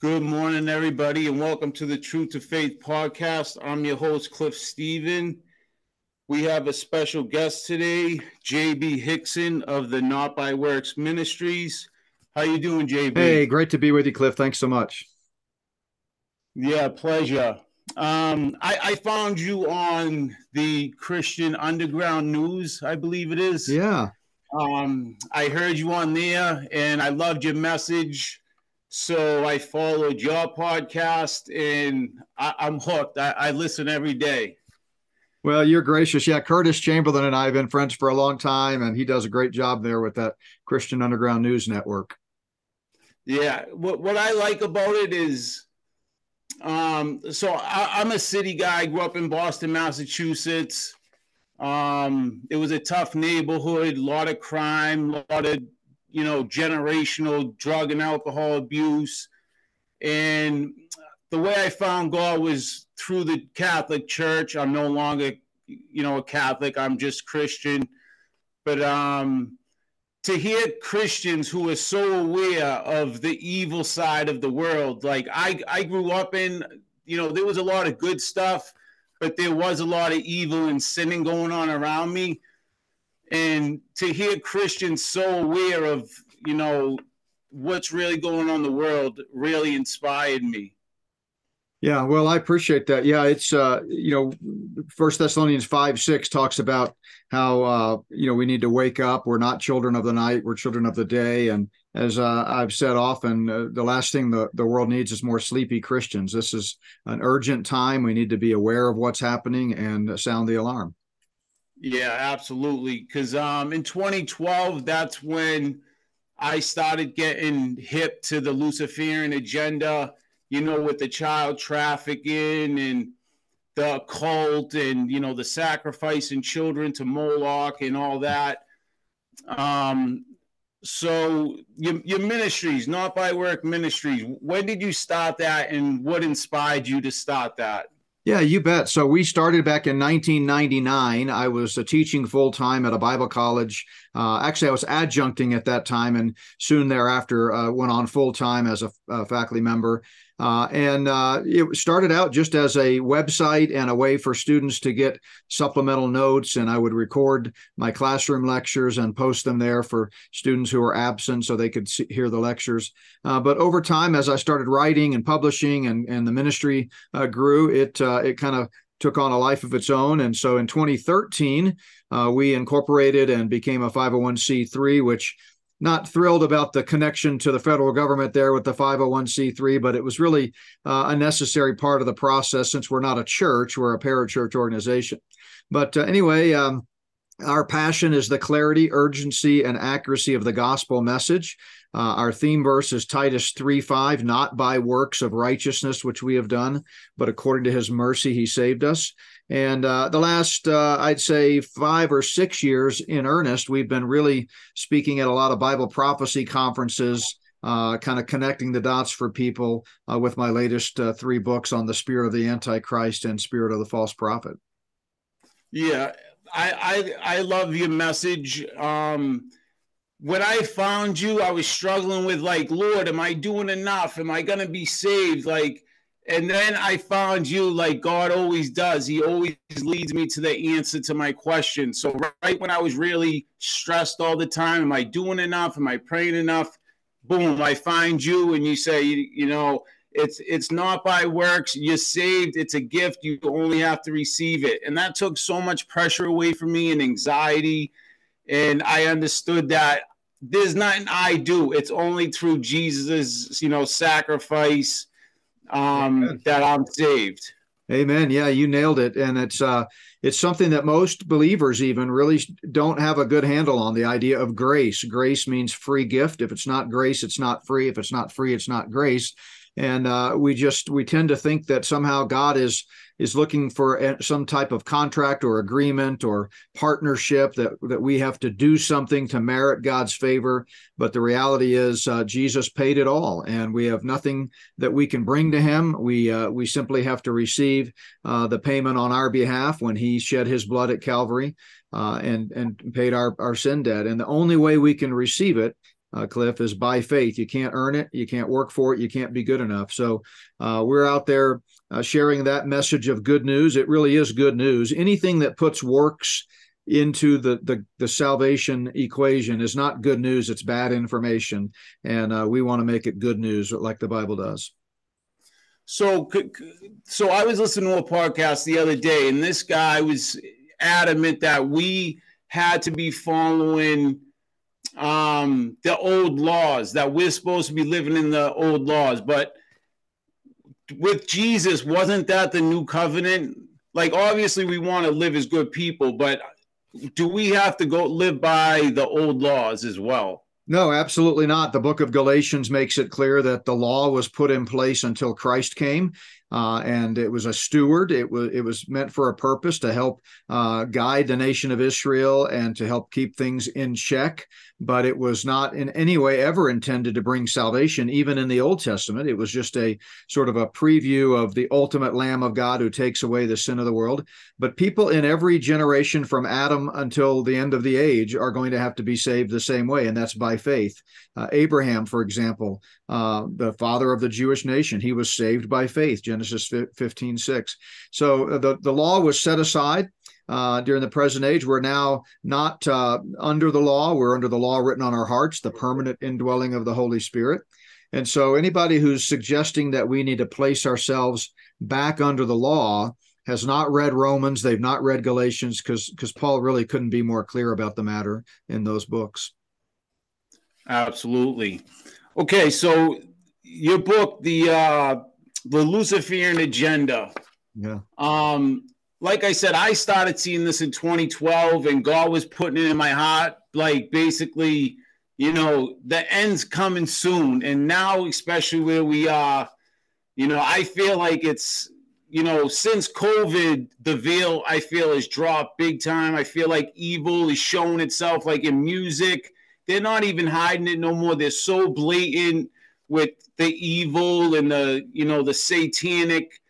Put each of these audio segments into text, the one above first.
Good morning, everybody, and welcome to the Truth to Faith podcast. I'm your host, Cliff Stephen. We have a special guest today, JB Hixson of the Not by Works Ministries. How you doing, JB? Hey, great to be with you, Cliff. Thanks so much. Yeah, pleasure. Um, I, I found you on the Christian Underground News, I believe it is. Yeah. Um, I heard you on there, and I loved your message so I followed your podcast and I, am hooked. I, I, listen every day. Well, you're gracious. Yeah, Curtis Chamberlain and I have been friends for a long time, and he does a great job there with that Christian Underground News Network. Yeah, what what I like about it is, um, so I, am a city guy. I grew up in Boston, Massachusetts. Um, it was a tough neighborhood, a lot of crime, a lot of you know, generational drug and alcohol abuse. And the way I found God was through the Catholic Church. I'm no longer, you know, a Catholic. I'm just Christian. But um, to hear Christians who are so aware of the evil side of the world, like I, I grew up in, you know, there was a lot of good stuff, but there was a lot of evil and sinning going on around me and to hear Christians so aware of you know what's really going on in the world really inspired me. Yeah, well, I appreciate that. Yeah, it's uh, you know, First Thessalonians five six talks about how uh, you know we need to wake up. We're not children of the night; we're children of the day. And as uh, I've said often, uh, the last thing the the world needs is more sleepy Christians. This is an urgent time. We need to be aware of what's happening and sound the alarm. Yeah, absolutely. Because um, in 2012, that's when I started getting hip to the Luciferian agenda, you know, with the child trafficking and the cult and, you know, the sacrificing children to Moloch and all that. Um, so your, your ministries, not by work ministries, when did you start that and what inspired you to start that? Yeah, you bet. So we started back in 1999. I was uh, teaching full time at a Bible college. Uh, actually, I was adjuncting at that time, and soon thereafter uh, went on full time as a, a, faculty member. Uh, and uh, it started out just as a website and a way for students to get supplemental notes. And I would record my classroom lectures and post them there for students who were absent so they could see, hear the lectures. Uh, but over time, as I started writing and publishing and, and the ministry uh, grew, it, uh, it kind of took on a life of its own. And so in 2013, uh, we incorporated and became a 501c3, which not thrilled about the connection to the federal government there with the 501c3, but it was really uh, a necessary part of the process since we're not a church, we're a parachurch organization. But uh, anyway, um, our passion is the clarity, urgency, and accuracy of the gospel message. Uh, our theme verse is Titus 3 5, not by works of righteousness which we have done, but according to his mercy he saved us. And uh, the last, uh, I'd say, five or six years in earnest, we've been really speaking at a lot of Bible prophecy conferences, uh, kind of connecting the dots for people uh, with my latest uh, three books on the spirit of the Antichrist and spirit of the false prophet. Yeah, I I, I love your message. Um, when I found you, I was struggling with like, Lord, am I doing enough? Am I gonna be saved? Like and then I found you like God always does. He always leads me to the answer to my question. So right when I was really stressed all the time, am I doing enough? Am I praying enough? Boom, I find you and you say, you, you know, it's it's not by works. You're saved. It's a gift. You only have to receive it. And that took so much pressure away from me and anxiety. And I understood that there's nothing I do. It's only through Jesus, you know, sacrifice um, that I'm saved. Amen. Yeah, you nailed it, and it's uh, it's something that most believers even really don't have a good handle on. The idea of grace. Grace means free gift. If it's not grace, it's not free. If it's not free, it's not grace. And uh, we just we tend to think that somehow God is is looking for some type of contract or agreement or partnership that that we have to do something to merit God's favor. But the reality is, uh, Jesus paid it all, and we have nothing that we can bring to Him. We uh, we simply have to receive uh, the payment on our behalf when He shed His blood at Calvary uh, and and paid our our sin debt. And the only way we can receive it uh, Cliff, is by faith. You can't earn it, you can't work for it, you can't be good enough. So uh, we're out there uh, sharing that message of good news. It really is good news. Anything that puts works into the, the, the salvation equation is not good news; it's bad information, and uh, we want to make it good news, like the Bible does. So, so I was listening to a podcast the other day, and this guy was adamant that we had to be following um, the old laws, that we're supposed to be living in the old laws. But with Jesus, wasn't that the new covenant? Like, obviously, we want to live as good people, but do we have to go live by the old laws as well? No, absolutely not. The book of Galatians makes it clear that the law was put in place until Christ came, uh, and it was a steward. It was it was meant for a purpose to help uh, guide the nation of Israel and to help keep things in check. But it was not in any way ever intended to bring salvation. Even in the Old Testament, it was just a sort of a preview of the ultimate Lamb of God who takes away the sin of the world. But people in every generation from Adam until the end of the age are going to have to be saved the same way, and that's by faith. Uh, Abraham, for example, uh, the father of the Jewish nation, he was saved by faith. Genesis 15, 6. So uh, the, the law was set aside. Uh, during the present age, we're now not uh, under the law. We're under the law written on our hearts, the permanent indwelling of the Holy Spirit. And so, anybody who's suggesting that we need to place ourselves back under the law has not read Romans. They've not read Galatians because because Paul really couldn't be more clear about the matter in those books. Absolutely. Okay, so your book, the uh, the Luciferian agenda. Yeah. Um, like I said, I started seeing this in 2012, and God was putting it in my heart, like basically, you know, the end's coming soon. And now, especially where we are, you know, I feel like it's, you know, since COVID, the veil I feel has dropped big time. I feel like evil is showing itself, like in music. They're not even hiding it no more. They're so blatant with the evil and the you know the satanic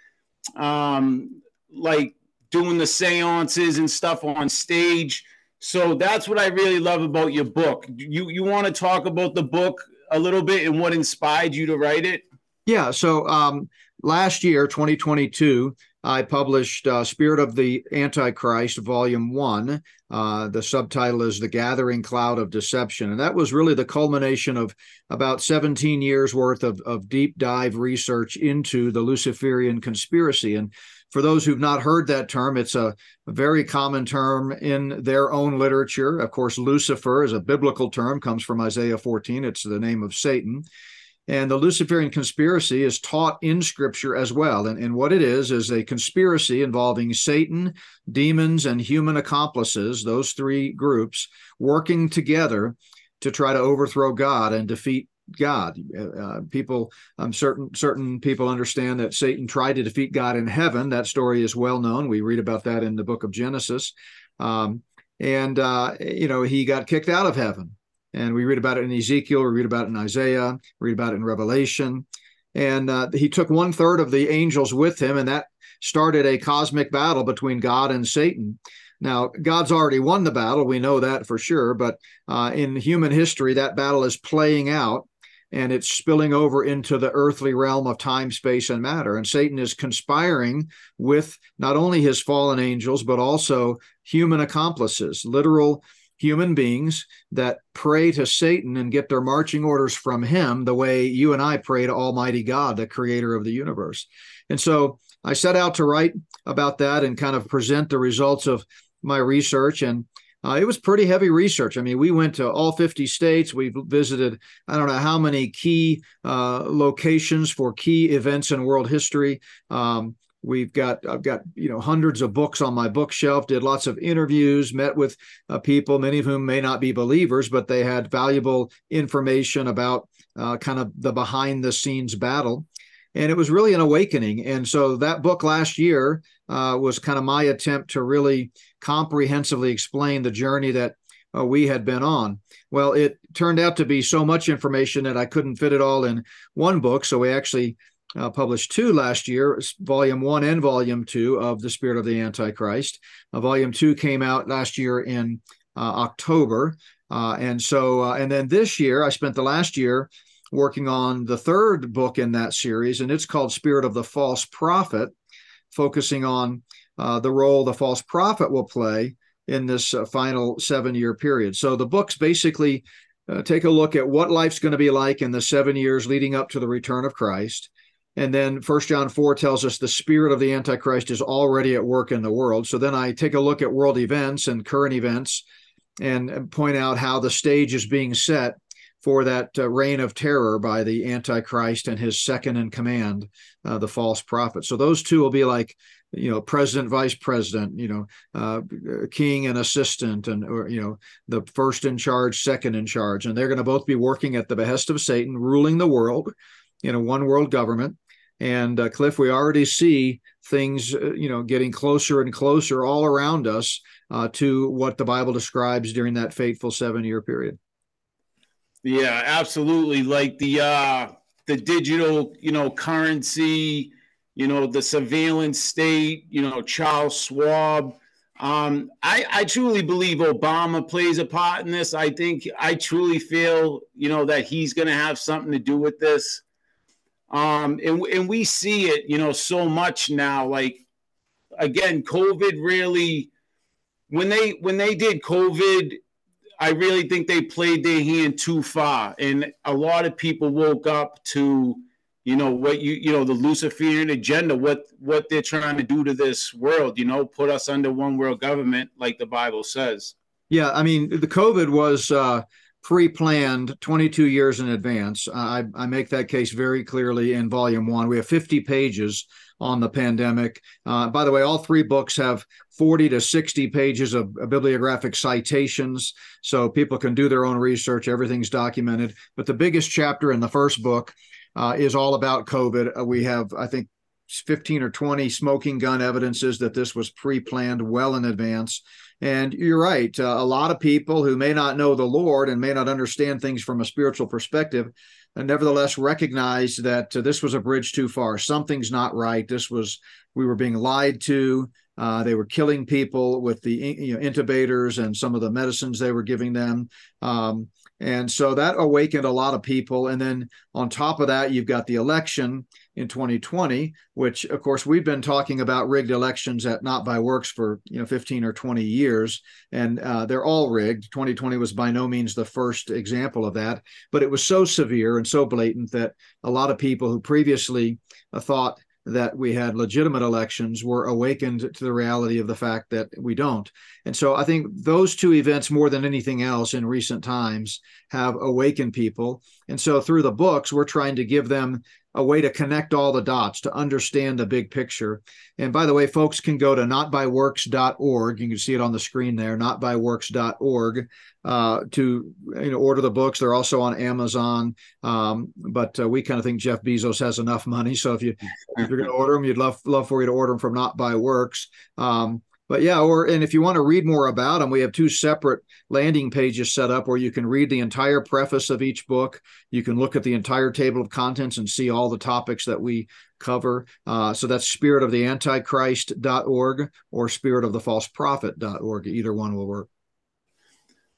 um like doing the seances and stuff on stage so that's what i really love about your book you you want to talk about the book a little bit and what inspired you to write it yeah so um last year 2022 I published uh, Spirit of the Antichrist, Volume 1. Uh, the subtitle is The Gathering Cloud of Deception. And that was really the culmination of about 17 years worth of, of deep dive research into the Luciferian conspiracy. And for those who've not heard that term, it's a, very common term in their own literature. Of course, Lucifer is a biblical term, comes from Isaiah 14. It's the name of Satan. And the Luciferian conspiracy is taught in Scripture as well. And, and what it is, is a conspiracy involving Satan, demons, and human accomplices, those three groups, working together to try to overthrow God and defeat God. Uh, uh people, um, certain certain people understand that Satan tried to defeat God in heaven. That story is well known. We read about that in the book of Genesis. Um, and uh, you know he got kicked out of heaven and we read about it in Ezekiel, we read about it in Isaiah, we read about it in Revelation. And uh, he took one third of the angels with him, and that started a cosmic battle between God and Satan. Now, God's already won the battle. We know that for sure. But uh, in human history, that battle is playing out and it's spilling over into the earthly realm of time, space, and matter. And Satan is conspiring with not only his fallen angels, but also human accomplices, literal human beings that pray to Satan and get their marching orders from him the way you and I pray to Almighty God, the creator of the universe. And so I set out to write about that and kind of present the results of my research. And uh, it was pretty heavy research. I mean, we went to all 50 states. We visited, I don't know how many key uh, locations for key events in world history. Um, We've got I've got you know hundreds of books on my bookshelf. Did lots of interviews, met with uh, people, many of whom may not be believers, but they had valuable information about uh, kind of the behind the scenes battle, and it was really an awakening. And so that book last year uh, was kind of my attempt to really comprehensively explain the journey that uh, we had been on. Well, it turned out to be so much information that I couldn't fit it all in one book. So we actually uh, published two last year, volume one and volume two of The Spirit of the Antichrist. Uh, volume two came out last year in uh, October. Uh, and so, and then this year, I spent the last year working on the third book in that series, and it's called Spirit of the False Prophet, focusing on uh, the role the false prophet will play in this uh, final seven year period. So the books basically uh, take a look at what life's going to be like in the seven years leading up to the return of Christ. And then First John 4 tells us the spirit of the Antichrist is already at work in the world. So then I take a look at world events and current events and point out how the stage is being set for that uh, reign of terror by the Antichrist and his second in command, uh, the false prophet. So those two will be like, you know, president, vice president, you know, uh, king and assistant, and or you know, the first in charge, second in charge, and they're going to both be working at the behest of Satan, ruling the world in a one world government. And uh, Cliff, we already see things, uh, you know, getting closer and closer all around us uh, to what the Bible describes during that fateful seven-year period. Yeah, absolutely. Like the uh, the digital, you know, currency, you know, the surveillance state, you know, Charles Schwab. Um, I, I truly believe Obama plays a part in this. I think I truly feel, you know, that he's going to have something to do with this. Um, and, and we see it, you know, so much now. Like, again, COVID really, when they when they did COVID, I really think they played their hand too far, and a lot of people woke up to, you know, what you you know the Luciferian agenda, what what they're trying to do to this world. You know, put us under one world government, like the Bible says. Yeah, I mean, the COVID was. Uh pre-planned 22 years in advance. I, I, make that case very clearly in volume one. We have 50 pages on the pandemic. Uh, by the way, all three books have 40 to 60 pages of, bibliographic citations, so people can do their own research. Everything's documented. But the biggest chapter in the first book uh, is all about COVID. Uh, we have, I think, 15 or 20 smoking gun evidences that this was pre-planned well in advance and you're right. Uh, a lot of people who may not know the Lord and may not understand things from a spiritual perspective, nevertheless recognized that uh, this was a bridge too far. Something's not right. This was we were being lied to. Uh, they were killing people with the you know, intubators and some of the medicines they were giving them. Um, and so that awakened a lot of people. And then on top of that, you've got the election in 2020, which of course we've been talking about rigged elections at Not by Works for you know 15 or 20 years, and uh, they're all rigged. 2020 was by no means the first example of that, but it was so severe and so blatant that a lot of people who previously uh, thought that we had legitimate elections were awakened to the reality of the fact that we don't. And so I think those two events, more than anything else in recent times, have awakened people. And so through the books, we're trying to give them a way to connect all the dots to understand the big picture. And by the way, folks can go to notbyworks.org. You can see it on the screen there, notbyworks.org, uh, to you know order the books. They're also on Amazon. Um, but uh, we kind of think Jeff Bezos has enough money, so if you if you're going to order them, you'd love love for you to order them from Not by Works. Um, but yeah, or and if you want to read more about them, we have two separate landing pages set up where you can read the entire preface of each book. You can look at the entire table of contents and see all the topics that we cover. Uh, so that's spiritoftheantichrist.org or spiritofthefalseprophet.org. Either one will work.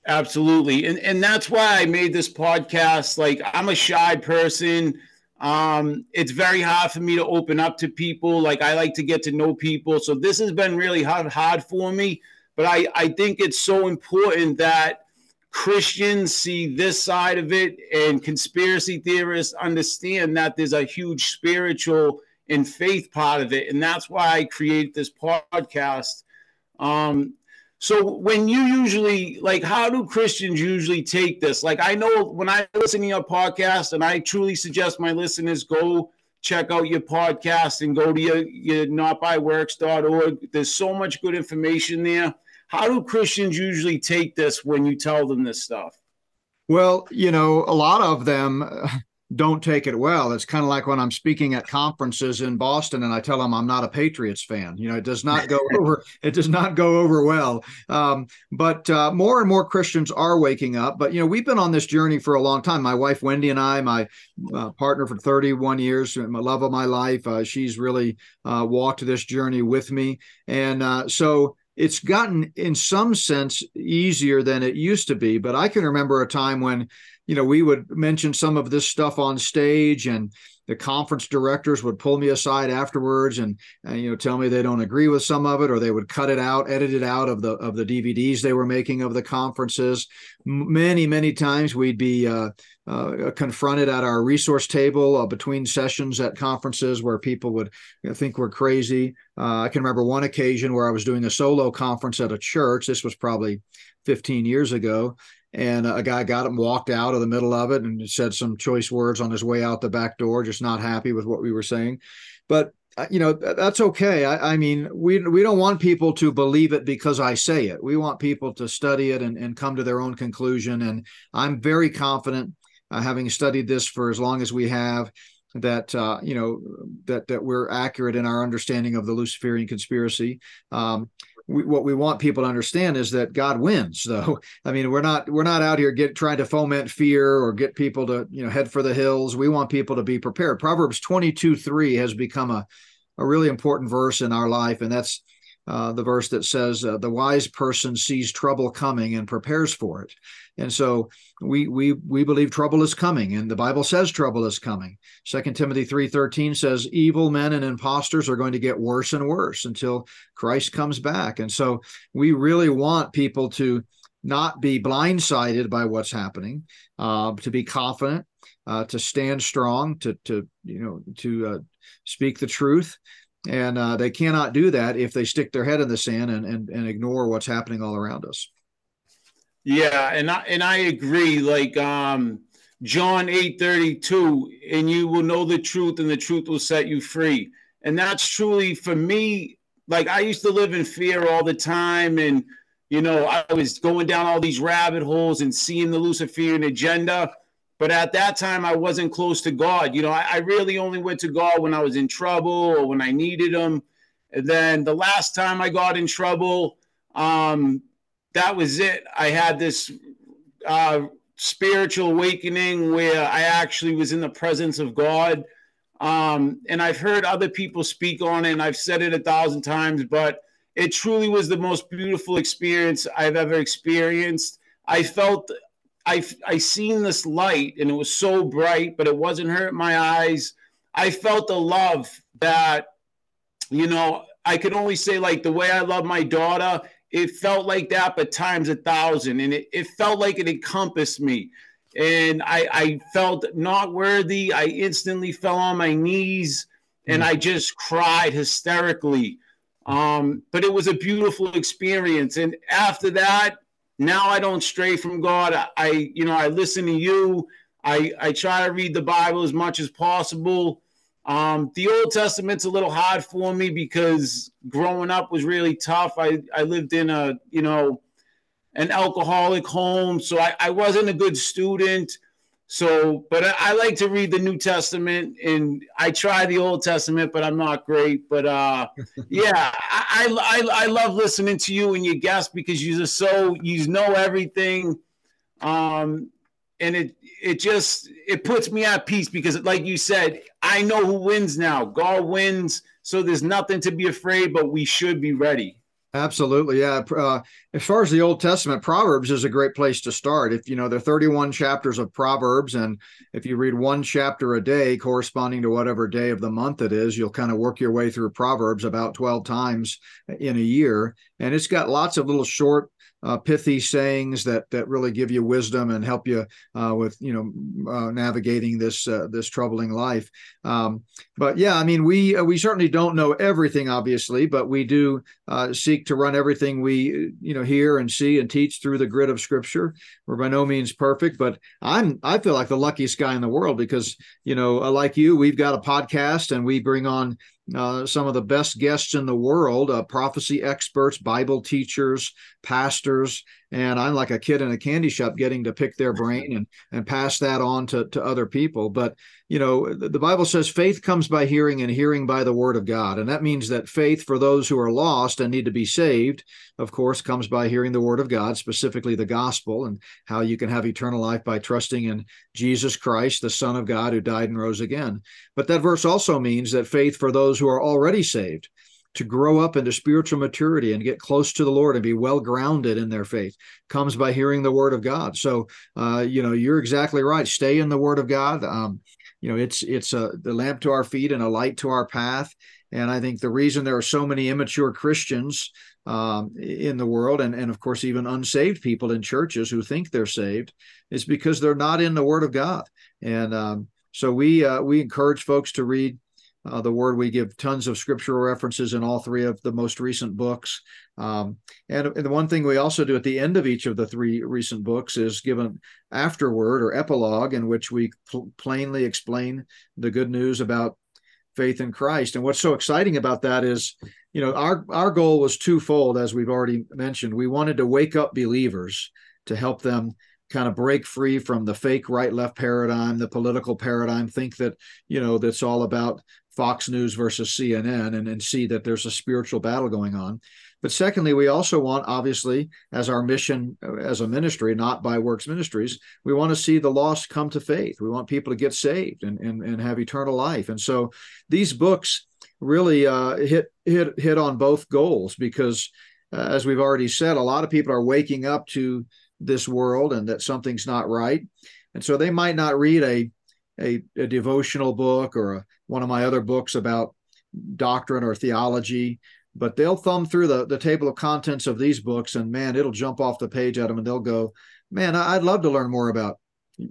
Absolutely. And and that's why I made this podcast. Like I'm a shy person. Um, it's very hard for me to open up to people. Like I like to get to know people. So this has been really hard, hard for me. But I, I think it's so important that Christians see this side of it and conspiracy theorists understand that there's a huge spiritual and faith part of it. And that's why I created this podcast. Um, so when you usually like, how do Christians usually take this? Like, I know when I listen to your podcast, and I truly suggest my listeners go check out your podcast and go to your, your notbyworks.org. There's so much good information there. How do Christians usually take this when you tell them this stuff? Well, you know, a lot of them don't take it well. It's kind of like when I'm speaking at conferences in Boston and I tell them I'm not a Patriots fan. You know, it does not go over. It does not go over well. Um, but uh, more and more Christians are waking up. But you know, we've been on this journey for a long time. My wife Wendy and I, my uh, partner for 31 years, my love of my life, uh, she's really uh, walked this journey with me. And uh, so it's gotten in some sense easier than it used to be. But I can remember a time when, you know, we would mention some of this stuff on stage and the conference directors would pull me aside afterwards and, and, you know tell me they don't agree with some of it or they would cut it out edit it out of the of the dvds they were making of the conferences. Many many times we'd be uh, uh, confronted at our resource table uh, between sessions at conferences where people would you know, think we're crazy. Uh, i can remember one occasion where i was doing a solo conference at a church. This was probably 15 years ago and a guy got him walked out of the middle of it and said some choice words on his way out the back door just not happy with what we were saying. But uh, you know that's okay. I, I, mean we we don't want people to believe it because i say it. We want people to study it and, and come to their own conclusion. And i'm very confident uh, having studied this for as long as we have that uh, you know that that we're accurate in our understanding of the luciferian conspiracy. Um, we, what we want people to understand is that God wins. Though I mean, we're not we're not out here get trying to foment fear or get people to you know head for the hills. We want people to be prepared. Proverbs twenty two three has become a a really important verse in our life, and that's uh, the verse that says, uh, "The wise person sees trouble coming and prepares for it." And so we we we believe trouble is coming, and the Bible says trouble is coming. Second Timothy three thirteen says, "Evil men and impostors are going to get worse and worse until Christ comes back." And so we really want people to not be blindsided by what's happening, uh, to be confident, uh, to stand strong, to to you know to uh, speak the truth, and uh, they cannot do that if they stick their head in the sand and, and, and ignore what's happening all around us. Yeah, and I and I agree. Like um, John eight thirty two, and you will know the truth, and the truth will set you free. And that's truly for me. Like I used to live in fear all the time, and you know I was going down all these rabbit holes and seeing the Luciferian agenda. But at that time, I wasn't close to God. You know, I, I, really only went to God when I was in trouble or when I needed Him. And then the last time I got in trouble, um, that was it. I had this uh, spiritual awakening where I actually was in the presence of God. Um, and I've heard other people speak on it, and I've said it a thousand times, but it truly was the most beautiful experience I've ever experienced. I felt I I seen this light and it was so bright, but it wasn't hurting my eyes. I felt the love that, you know, I could only say like the way I love my daughter, it felt like that, but times a thousand. And it, it felt like it encompassed me. And I, I felt not worthy. I instantly fell on my knees and. I just cried hysterically. Um, but it was a beautiful experience. And after that, now I don't stray from God. I, you know, I listen to you. I, I try to read the Bible as much as possible. Um, the Old Testament's a little hard for me because growing up was really tough. I, I lived in a, you know, an alcoholic home, so I, I wasn't a good student. So, but I, I, like to read the New Testament, and I try the Old Testament, but I'm not great. But uh, yeah, I, I I love listening to you and your guests because you're just so you know everything, um, and it it just it puts me at peace because, like you said, I know who wins now. God wins, so there's nothing to be afraid, but we should be ready. Absolutely, yeah. Uh, as far as the Old Testament, Proverbs is a great place to start. If you know there are 31 chapters of Proverbs, and if you read one chapter a day, corresponding to whatever day of the month it is, you'll kind of work your way through Proverbs about 12 times in a year, and it's got lots of little short uh, pithy sayings that that really give you wisdom and help you uh, with you know uh, navigating this uh, this troubling life. Um, but yeah, I mean we uh, we certainly don't know everything, obviously, but we do uh, seek to run everything we you know hear and see and teach through the grid of Scripture. We're by no means perfect, but I'm I feel like the luckiest guy in the world because you know like you, we've got a podcast and we bring on uh, some of the best guests in the world uh, prophecy experts, Bible teachers, pastors. And I'm like a kid in a candy shop getting to pick their brain and, and pass that on to, to other people. But, you know, the, Bible says faith comes by hearing and hearing by the word of God. And that means that faith for those who are lost and need to be saved, of course, comes by hearing the word of God, specifically the gospel, and how you can have eternal life by trusting in Jesus Christ, the Son of God who died and rose again. But that verse also means that faith for those who are already saved to grow up into spiritual maturity and get close to the Lord and be well grounded in their faith comes by hearing the Word of God. So, uh, you know, you're exactly right. Stay in the Word of God. Um, you know, it's it's a the lamp to our feet and a light to our path. And I think the reason there are so many immature Christians um, in the world, and, and of course, even unsaved people in churches who think they're saved, is because they're not in the Word of God. And um, so we uh, we encourage folks to read uh, the Word. We give tons of scriptural references in all three of the most recent books. Um, and, and, the one thing we also do at the end of each of the three recent books is give an afterword or epilogue in which we pl- plainly explain the good news about faith in Christ. And what's so exciting about that is, you know, our our goal was twofold, as we've already mentioned. We wanted to wake up believers to help them kind of break free from the fake right left paradigm, the political paradigm, think that, you know, that's all about Fox News versus CNN and, and see that there's a spiritual battle going on. But secondly, we also want, obviously, as our mission as a ministry, not by Works Ministries, we want to see the lost come to faith. We want people to get saved and, and, and have eternal life. And so these books really uh, hit hit hit on both goals because, uh, as we've already said, a lot of people are waking up to this world and that something's not right, and so they might not read a a, a devotional book or a, one of my other books about doctrine or theology but they'll thumb through the, the table of contents of these books and man it'll jump off the page at them and they'll go man i'd love to learn more about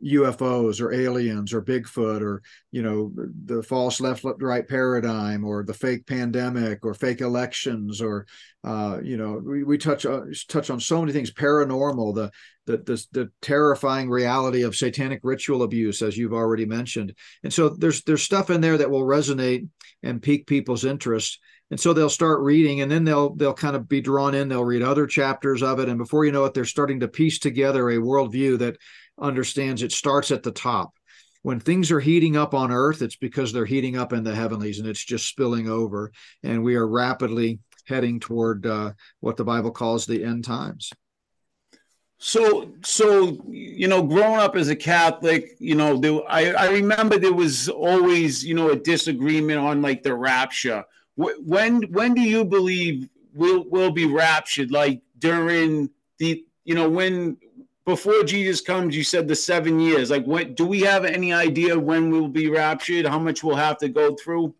ufos or aliens or bigfoot or you know the false left right paradigm or the fake pandemic or fake elections or uh, you know we, we touch uh, touch on so many things paranormal the, the the the terrifying reality of satanic ritual abuse as you've already mentioned. And so there's there's stuff in there that will resonate and pique people's interest. And so they'll start reading and then they'll they'll kind of be drawn in. They'll read other chapters of it. And before you know it they're starting to piece together a worldview that understands it starts at the top. When things are heating up on earth it's because they're heating up in the heavenlies and it's just spilling over. And we are rapidly heading toward uh, what the bible calls the end times so, so you know, growing up as a Catholic, you know, there, I I remember there was always you know a disagreement on like the rapture when when do you believe we'll will be raptured? Like during the you know when before Jesus comes, you said the seven years. Like when do we have any idea when we'll be raptured? How much we'll have to go through?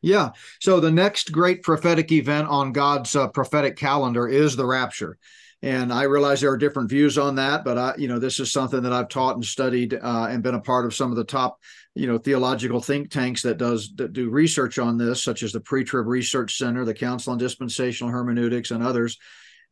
Yeah. So the next great prophetic event on God's uh, prophetic calendar is the rapture. And I realize there are different views on that, but I, you know, this is something that I've taught and studied uh, and been a part of some of the top you know theological think tanks that does that do research on this such as the pre-trib research center the council on dispensational hermeneutics and others.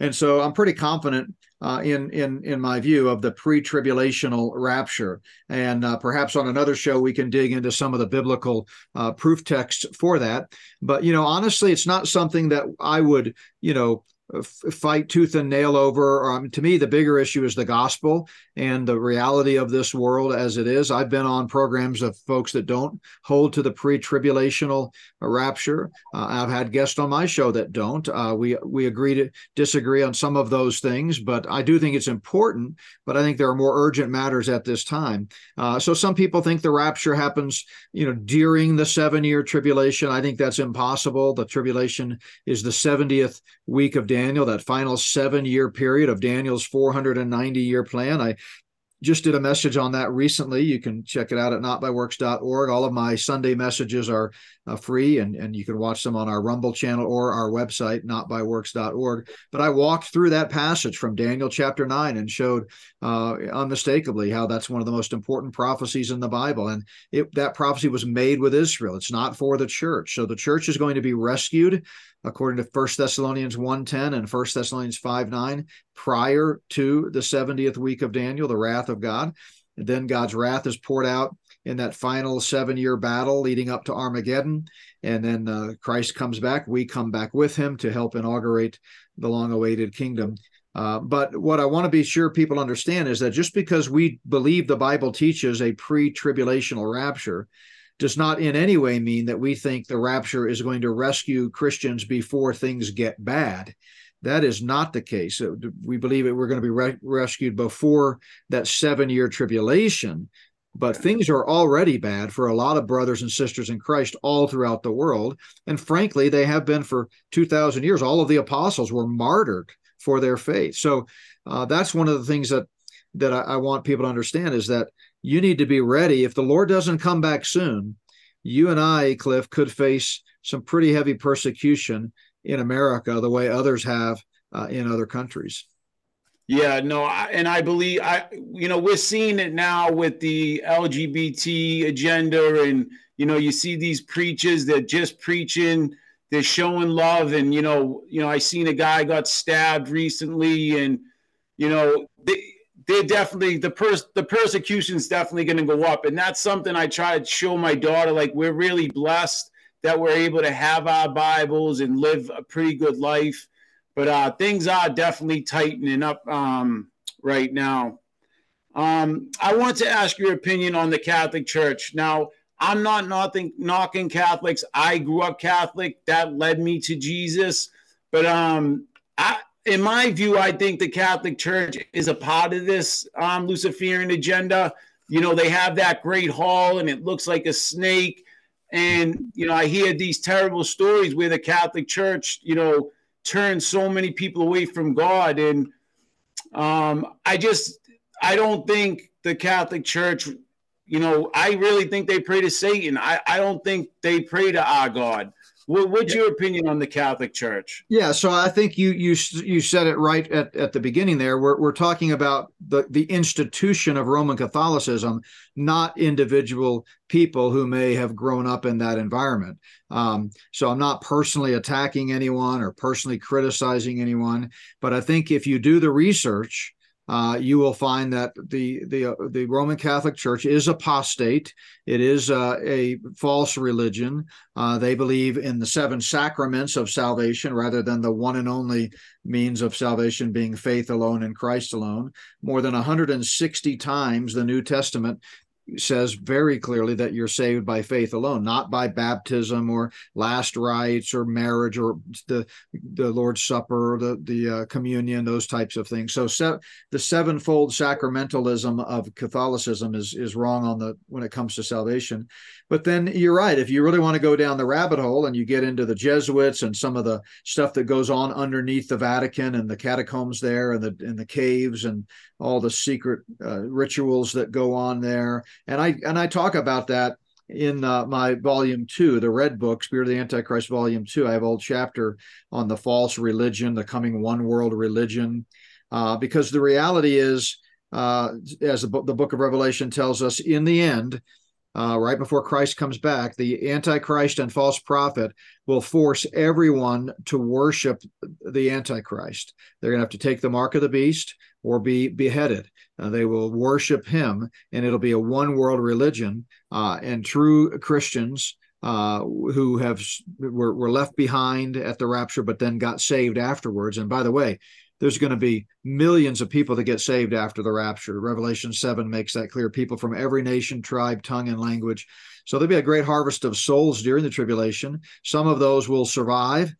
And so i'm pretty confident uh, in in in my view of the pre-tribulational rapture. And uh, perhaps on another show we can dig into some of the biblical uh, proof texts for that. But you know honestly it's not something that i would you know fight tooth and nail over. Um, to me, the bigger issue is the gospel and the reality of this world as it is. I've been on programs of folks that don't hold to the pre-tribulational rapture. Uh, I've had guests on my show that don't. Uh, we we agree to disagree on some of those things, but I do think it's important. But I think there are more urgent matters at this time. Uh, so some people think the rapture happens, you know, during the seven-year tribulation. I think that's impossible. The tribulation is the 70th week of Daniel, that final seven year period of Daniel's 490 year plan. I just did a message on that recently. You can check it out at notbyworks.org. All of my Sunday messages are uh, free and, and you can watch them on our Rumble channel or our website, notbyworks.org. But I walked through that passage from Daniel chapter 9 and showed uh, unmistakably how that's one of the most important prophecies in the Bible. And it, that prophecy was made with Israel. It's not for the church. So the church is going to be rescued according to 1 Thessalonians 1.10 and 1 Thessalonians 5.9, prior to the 70th week of Daniel, the wrath of God. And then God's wrath is poured out in that final seven year battle leading up to Armageddon. And then uh, Christ comes back. We come back with him to help inaugurate the long awaited kingdom. Uh, but what I want to be sure people understand is that just because we believe the Bible teaches a pre tribulational rapture, does not in any way mean that we think the rapture is going to rescue Christians before things get bad. That is not the case. We believe that we're going to be re- rescued before that seven year tribulation but things are already bad for a lot of brothers and sisters in Christ all throughout the world. And frankly, they have been for 2,000 years. All of the apostles were martyred for their faith. So uh, that's one of the things that that I, I want people to understand is that you need to be ready. If the Lord doesn't come back soon, you and I, Cliff, could face some pretty heavy persecution in America the way others have uh, in other countries. Yeah, no, I, and I believe I, you know, we're seeing it now with the LGBT agenda, and you know, you see these preachers that just preaching, they're showing love, and you know, you know, I seen a guy got stabbed recently, and you know, they they're definitely the pers the persecution is definitely going to go up, and that's something I try to show my daughter. Like we're really blessed that we're able to have our Bibles and live a pretty good life but uh, things are definitely tightening up um, right now. Um, I want to ask your opinion on the Catholic Church. Now, I'm not nothing, knocking Catholics. I grew up Catholic. That led me to Jesus. But um, I, in my view, I think the Catholic Church is a part of this um, Luciferian agenda. You know, they have that great hall and it looks like a snake. And, you know, I hear these terrible stories where the Catholic Church, you know, turned so many people away from God. And um, I just, I don't think the Catholic Church, you know, I really think they pray to Satan. I, I don't think they pray to our God. What, what's your opinion on the Catholic Church? Yeah, so I think you you you said it right at, at the beginning there. We're we're talking about the the institution of Roman Catholicism, not individual people who may have grown up in that environment. Um, so I'm not personally attacking anyone or personally criticizing anyone, but I think if you do the research uh, you will find that the the uh, the Roman Catholic Church is apostate. It is uh, a false religion. Uh, they believe in the seven sacraments of salvation rather than the one and only means of salvation being faith alone in Christ alone. More than 160 times the New Testament says very clearly that you're saved by faith alone, not by baptism or last rites or marriage or the the Lord's Supper or the the uh, communion, those types of things. So se- the sevenfold sacramentalism of Catholicism is is wrong on the when it comes to salvation. But then you're right. If you really want to go down the rabbit hole and you get into the Jesuits and some of the stuff that goes on underneath the Vatican and the catacombs there and the in the caves and all the secret uh, rituals that go on there, and I and I talk about that in uh, my volume two, the Red Book, Spirit of the Antichrist, volume two. I have a whole chapter on the false religion, the coming one world religion, uh, because the reality is, uh, as the, the book of Revelation tells us, in the end, uh, right before Christ comes back, the Antichrist and false prophet will force everyone to worship the Antichrist. They're going to have to take the mark of the beast or be beheaded. Uh, they will worship him, and it'll be a one world religion. Uh, and true Christians uh, who have were, were left behind at the rapture, but then got saved afterwards. And by the way, there's going to be millions of people that get saved after the rapture. Revelation 7 makes that clear. People from every nation, tribe, tongue, and language. So there'll be a great harvest of souls during the tribulation. Some of those will survive,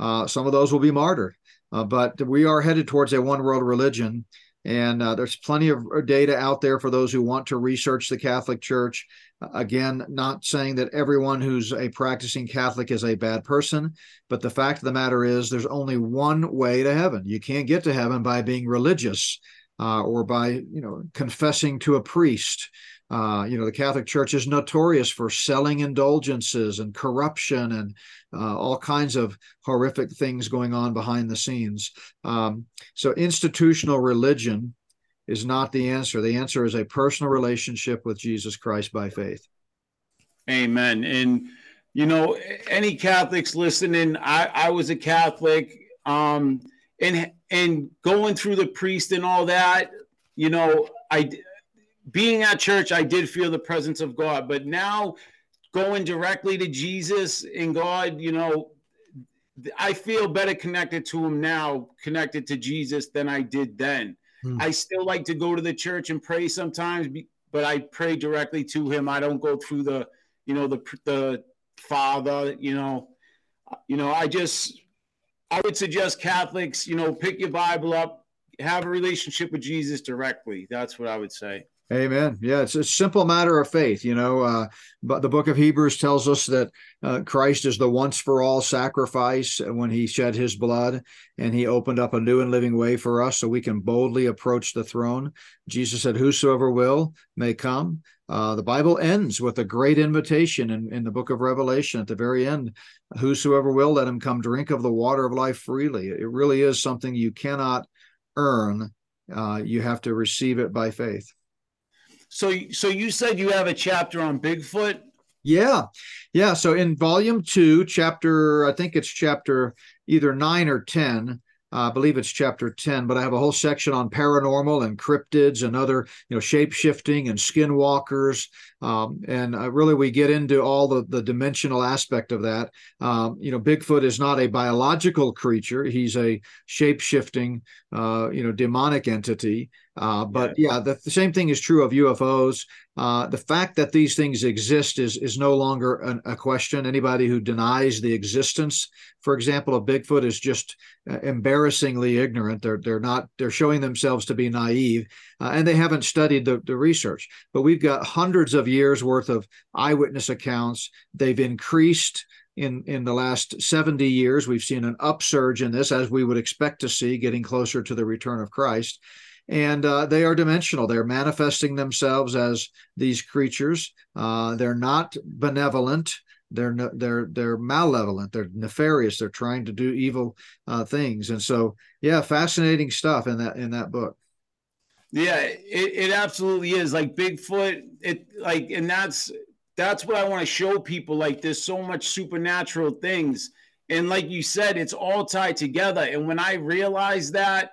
uh, some of those will be martyred. Uh, but we are headed towards a one world religion. And uh, there's plenty of data out there for those who want to research the Catholic Church. Again, not saying that everyone who's a practicing Catholic is a bad person, but the fact of the matter is there's only one way to heaven. You can't get to heaven by being religious uh, or by, you know, confessing to a priest. Uh, you know, the Catholic Church is notorious for selling indulgences and corruption and uh, all kinds of horrific things going on behind the scenes. Um, so, institutional religion is not the answer. The answer is a personal relationship with Jesus Christ by faith. Amen. And you know, any Catholics listening, I, I was a Catholic, um, and and going through the priest and all that, you know, I being at church, I did feel the presence of God, but now going directly to Jesus and God, you know, I feel better connected to him now, connected to Jesus than I did then. Hmm. I still like to go to the church and pray sometimes, but I pray directly to him. I don't go through the, you know, the the father. You know, you know. I just, I would suggest Catholics, you know, pick your Bible up, have a relationship with Jesus directly. That's what I would say. Amen. Yeah, it's a simple matter of faith, you know. Uh, but the book of Hebrews tells us that uh, Christ is the once for all sacrifice when he shed his blood and he opened up a new and living way for us so we can boldly approach the throne. Jesus said, Whosoever will may come. Uh, the Bible ends with a great invitation in, in the book of Revelation at the very end. Whosoever will, let him come drink of the water of life freely. It really is something you cannot earn, uh, you have to receive it by faith. So, so you said you have a chapter on Bigfoot. Yeah, yeah. So in volume two, chapter, I think it's chapter either nine or ten. Uh, I believe it's chapter 10, but I have a whole section on paranormal and cryptids and other, you know, shape shifting and skinwalkers. Um, and uh, really, we get into all the, the dimensional aspect of that. Um, you know, Bigfoot is not a biological creature, he's a shape shifting, uh, you know, demonic entity. Uh, but yeah, the, the, same thing is true of UFOs. Uh, the fact that these things exist is is no longer an, a question. Anybody who denies the existence, for example, of Bigfoot is just uh, embarrassingly ignorant. They're they're not. They're showing themselves to be naive, uh, and they haven't studied the, the research. But we've got hundreds of years worth of eyewitness accounts. They've increased in in the last 70 years we've seen an upsurge in this as we would expect to see getting closer to the return of christ and uh, they are dimensional. They're manifesting themselves as these creatures. Uh, they're not benevolent. They're they're they're malevolent. They're nefarious. They're trying to do evil uh, things. And so, yeah, fascinating stuff in that in that book. Yeah, it, it absolutely is. Like Bigfoot, it like, and that's that's what I want to show people. Like, there's so much supernatural things, and like you said, it's all tied together. And when I realized that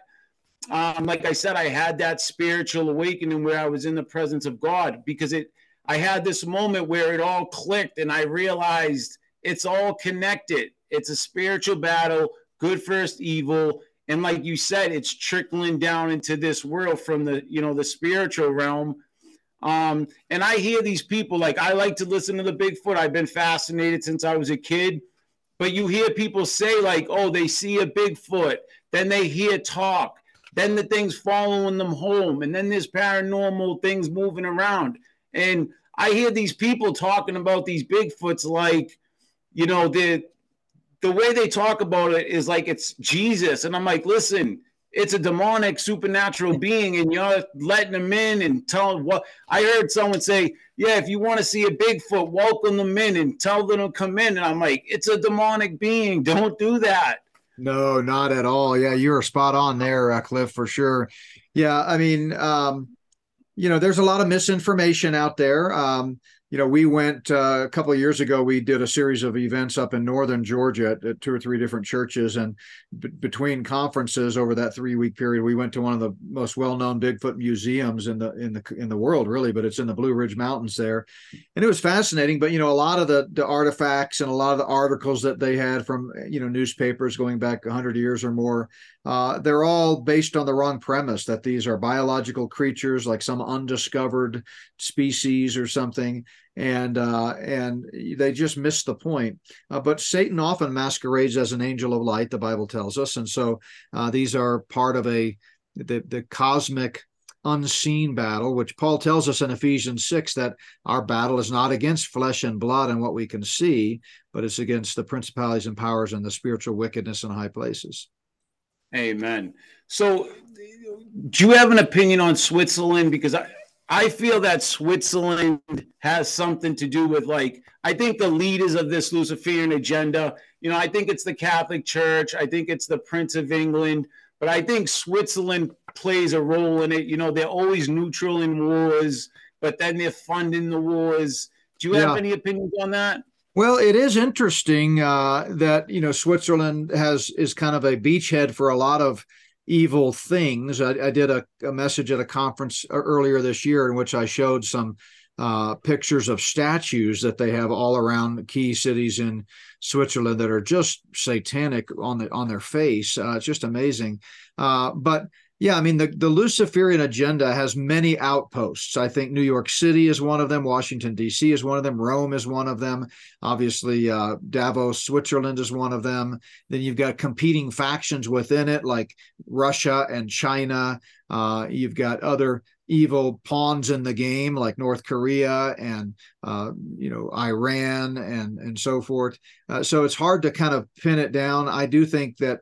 um, like I said, I had that spiritual awakening where I was in the presence of God because it. I had this moment where it all clicked, and I realized it's all connected. It's a spiritual battle, good first evil, and like you said, it's trickling down into this world from the you know the spiritual realm. Um, and I hear these people like I like to listen to the Bigfoot. I've been fascinated since I was a kid. But you hear people say like, "Oh, they see a Bigfoot," then they hear talk, then the things following them home, and then there's paranormal things moving around. And I hear these people talking about these Bigfoots like, you know, the the way they talk about it is like it's Jesus. And I'm like, listen, it's a demonic supernatural being, and you're letting them in and telling what I heard someone say, yeah, if you want to see a Bigfoot, welcome them in and tell them to come in. And I'm like, it's a demonic being. Don't do that. No, not at all. Yeah, you are spot on there, uh, Cliff, for sure. Yeah, I mean, um, you know, there's a lot of misinformation out there. Um, you know, we went uh, a couple of years ago. We did a series of events up in northern Georgia at, at two or three different churches, and b- between conferences over that three week period, we went to one of the most well known Bigfoot museums in the in the in the world, really. But it's in the Blue Ridge Mountains there, and it was fascinating. But you know, a lot of the the artifacts and a lot of the articles that they had from you know newspapers going back hundred years or more, uh, they're all based on the wrong premise that these are biological creatures, like some undiscovered species or something and uh, and they just miss the point. Uh, but Satan often masquerades as an angel of light, the Bible tells us, and so uh, these are part of a the, the cosmic unseen battle, which Paul tells us in Ephesians 6 that our battle is not against flesh and blood and what we can see, but it's against the principalities and powers and the spiritual wickedness in high places. Amen. So, do you have an opinion on Switzerland? Because I, I feel that Switzerland has something to do with like I think the leaders of this Luciferian agenda. You know, I think it's the Catholic Church. I think it's the Prince of England. But I think Switzerland plays a role in it. You know, they're always neutral in wars, but then they're funding the wars. Do you have yeah. any opinions on that? Well, it is interesting uh, that you know Switzerland has is kind of a beachhead for a lot of evil things. I, I did a, a, message at a conference earlier this year in which I showed some uh, pictures of statues that they have all around key cities in Switzerland that are just satanic on the on their face. Uh, it's just amazing. Uh, but yeah, I mean, the, the Luciferian agenda has many outposts. I think New York City is one of them. Washington, D.C. is one of them. Rome is one of them. Obviously, uh, Davos, Switzerland is one of them. Then you've got competing factions within it, like Russia and China. Uh, you've got other evil pawns in the game like North Korea and uh, you know Iran and and so forth. Uh, so it's hard to kind of pin it down. I do think that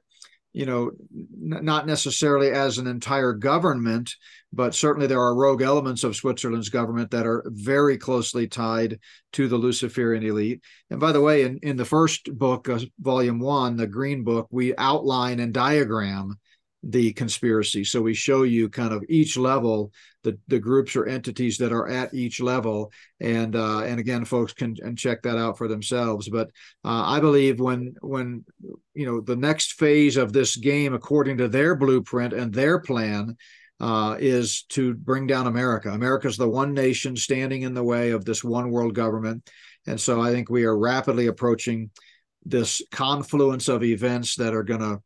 you know n- not necessarily as an entire government, but certainly there are rogue elements of Switzerland's government that are very closely tied to the Luciferian elite. And by the way, in, in the first book, uh, volume one, the Green Book, we outline and diagram the conspiracy. So we show you kind of each level, the the groups or entities that are at each level, and uh, and again, folks can and check that out for themselves. But uh, I believe when when you know the next phase of this game, according to their blueprint and their plan. Uh, is to bring down America. America is the one nation standing in the way of this one world government. And so I think we are rapidly approaching this confluence of events that are going to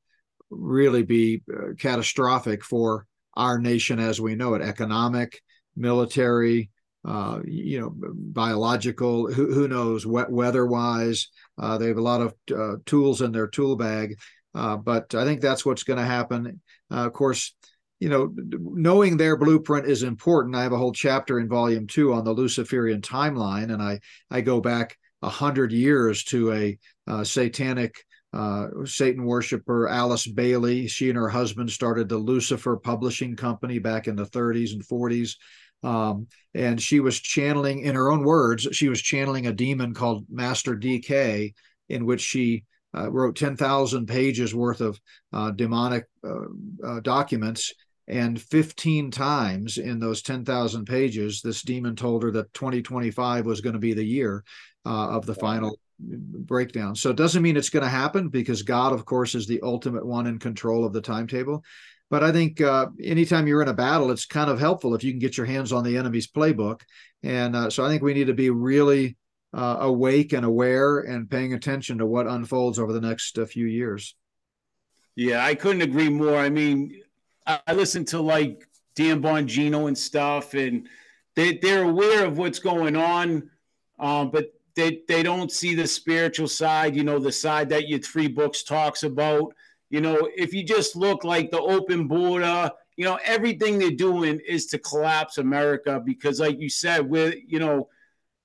really be uh, catastrophic for our nation as we know it. Economic military uh, you know biological who, who knows? Weather wise uh, they have a lot of uh, tools in their tool bag. Uh, but i think that's what's going to happen. Uh, of course you know knowing their blueprint is important. I have a whole chapter in volume two on the luciferian timeline and i i go back a hundred years to a satanic uh, Satan worshiper Alice Bailey. She and her husband started the Lucifer Publishing Company back in the 30s and 40s. Um, and she was channeling, in her own words, she was channeling a demon called Master DK, in which she uh, wrote 10,000 pages worth of uh, demonic uh, uh, documents. And 15 times in those 10,000 pages, this demon told her that 2025 was going to be the year uh, of the final breakdown. So it doesn't mean it's going to happen because God, of course, is the ultimate one in control of the timetable. But I think uh, anytime you're in a battle, it's kind of helpful if you can get your hands on the enemy's playbook. And uh, so I think we need to be really uh, awake and aware and paying attention to what unfolds over the next uh, few years. Yeah, I couldn't agree more. I mean, I, I listen to like Dan Bongino and stuff, and they, they're aware of what's going on. Um, but they they don't see the spiritual side, you know, the side that your three books talks about. You know, if you just look like the open border, you know, everything they're doing is to collapse America because, like you said, we're, you know,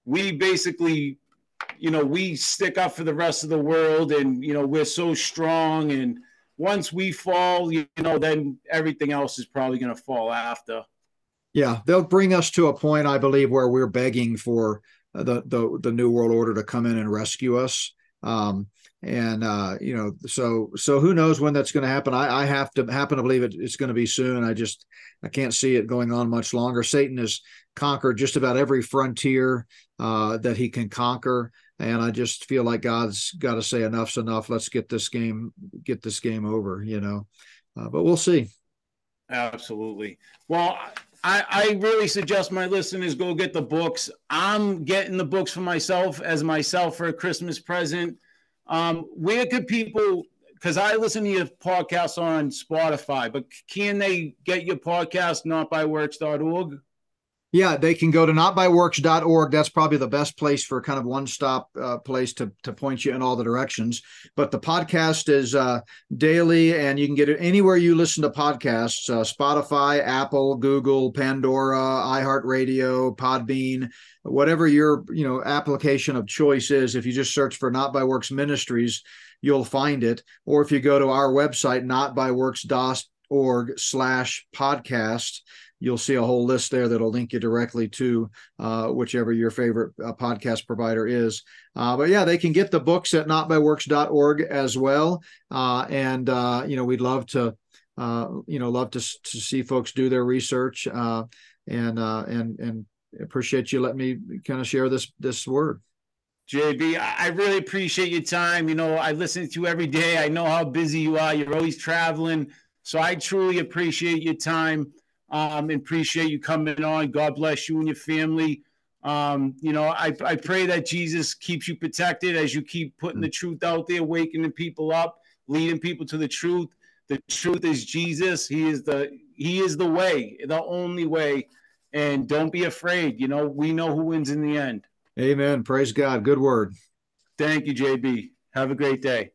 we basically, you know, we stick up for the rest of the world and, you know, we're so strong. And once we fall, you know, then everything else is probably going to fall after. Yeah. They'll bring us to a point, I believe, where we're begging for the the the new world order to come in and rescue us. Um, and uh, you know, so so who knows when that's going to happen? I, I have to happen to believe it, it's going to be soon. I just I can't see it going on much longer. Satan has conquered just about every frontier uh, that he can conquer, and I just feel like God's got to say enough's enough. Let's get this game get this game over. You know, uh, but we'll see. Absolutely. Well, I, I really suggest my listeners go get the books. I'm getting the books for myself as myself for a Christmas present. Um, where could people? Because I listen to your podcast on Spotify, but can they get your podcast notbyworks.org? Yeah, they can go to notbyworks.org. That's probably the best place for kind of one stop uh, place to, to point you in all the directions. But the podcast is uh, daily, and you can get it anywhere you listen to podcasts uh, Spotify, Apple, Google, Pandora, iHeartRadio, Podbean, whatever your you know application of choice is. If you just search for Not by Works Ministries, you'll find it. Or if you go to our website, notbyworks.org slash podcast, you'll see a whole list there that'll link you directly to uh, whichever your favorite uh, podcast provider is. Uh, but yeah, they can get the books at notbyworks.org as well. Uh, and, uh, you know, we'd love to, uh, you know, love to, to see folks do their research and, and, and appreciate you letting me kind of share this, this word. JB, I really appreciate your time. You know, I listen to you every day. I know how busy you are. You're always traveling. So I truly appreciate your time um, and appreciate you coming on. God bless you and your family. Um, you know, I, I pray that Jesus keeps you protected as you keep putting the truth out there, waking the people up, leading people to the truth. The truth is Jesus. He is the He is the way, the only way. And don't be afraid. You know, we know who wins in the end. Amen. Praise God. Good word. Thank you, JB. Have a great day.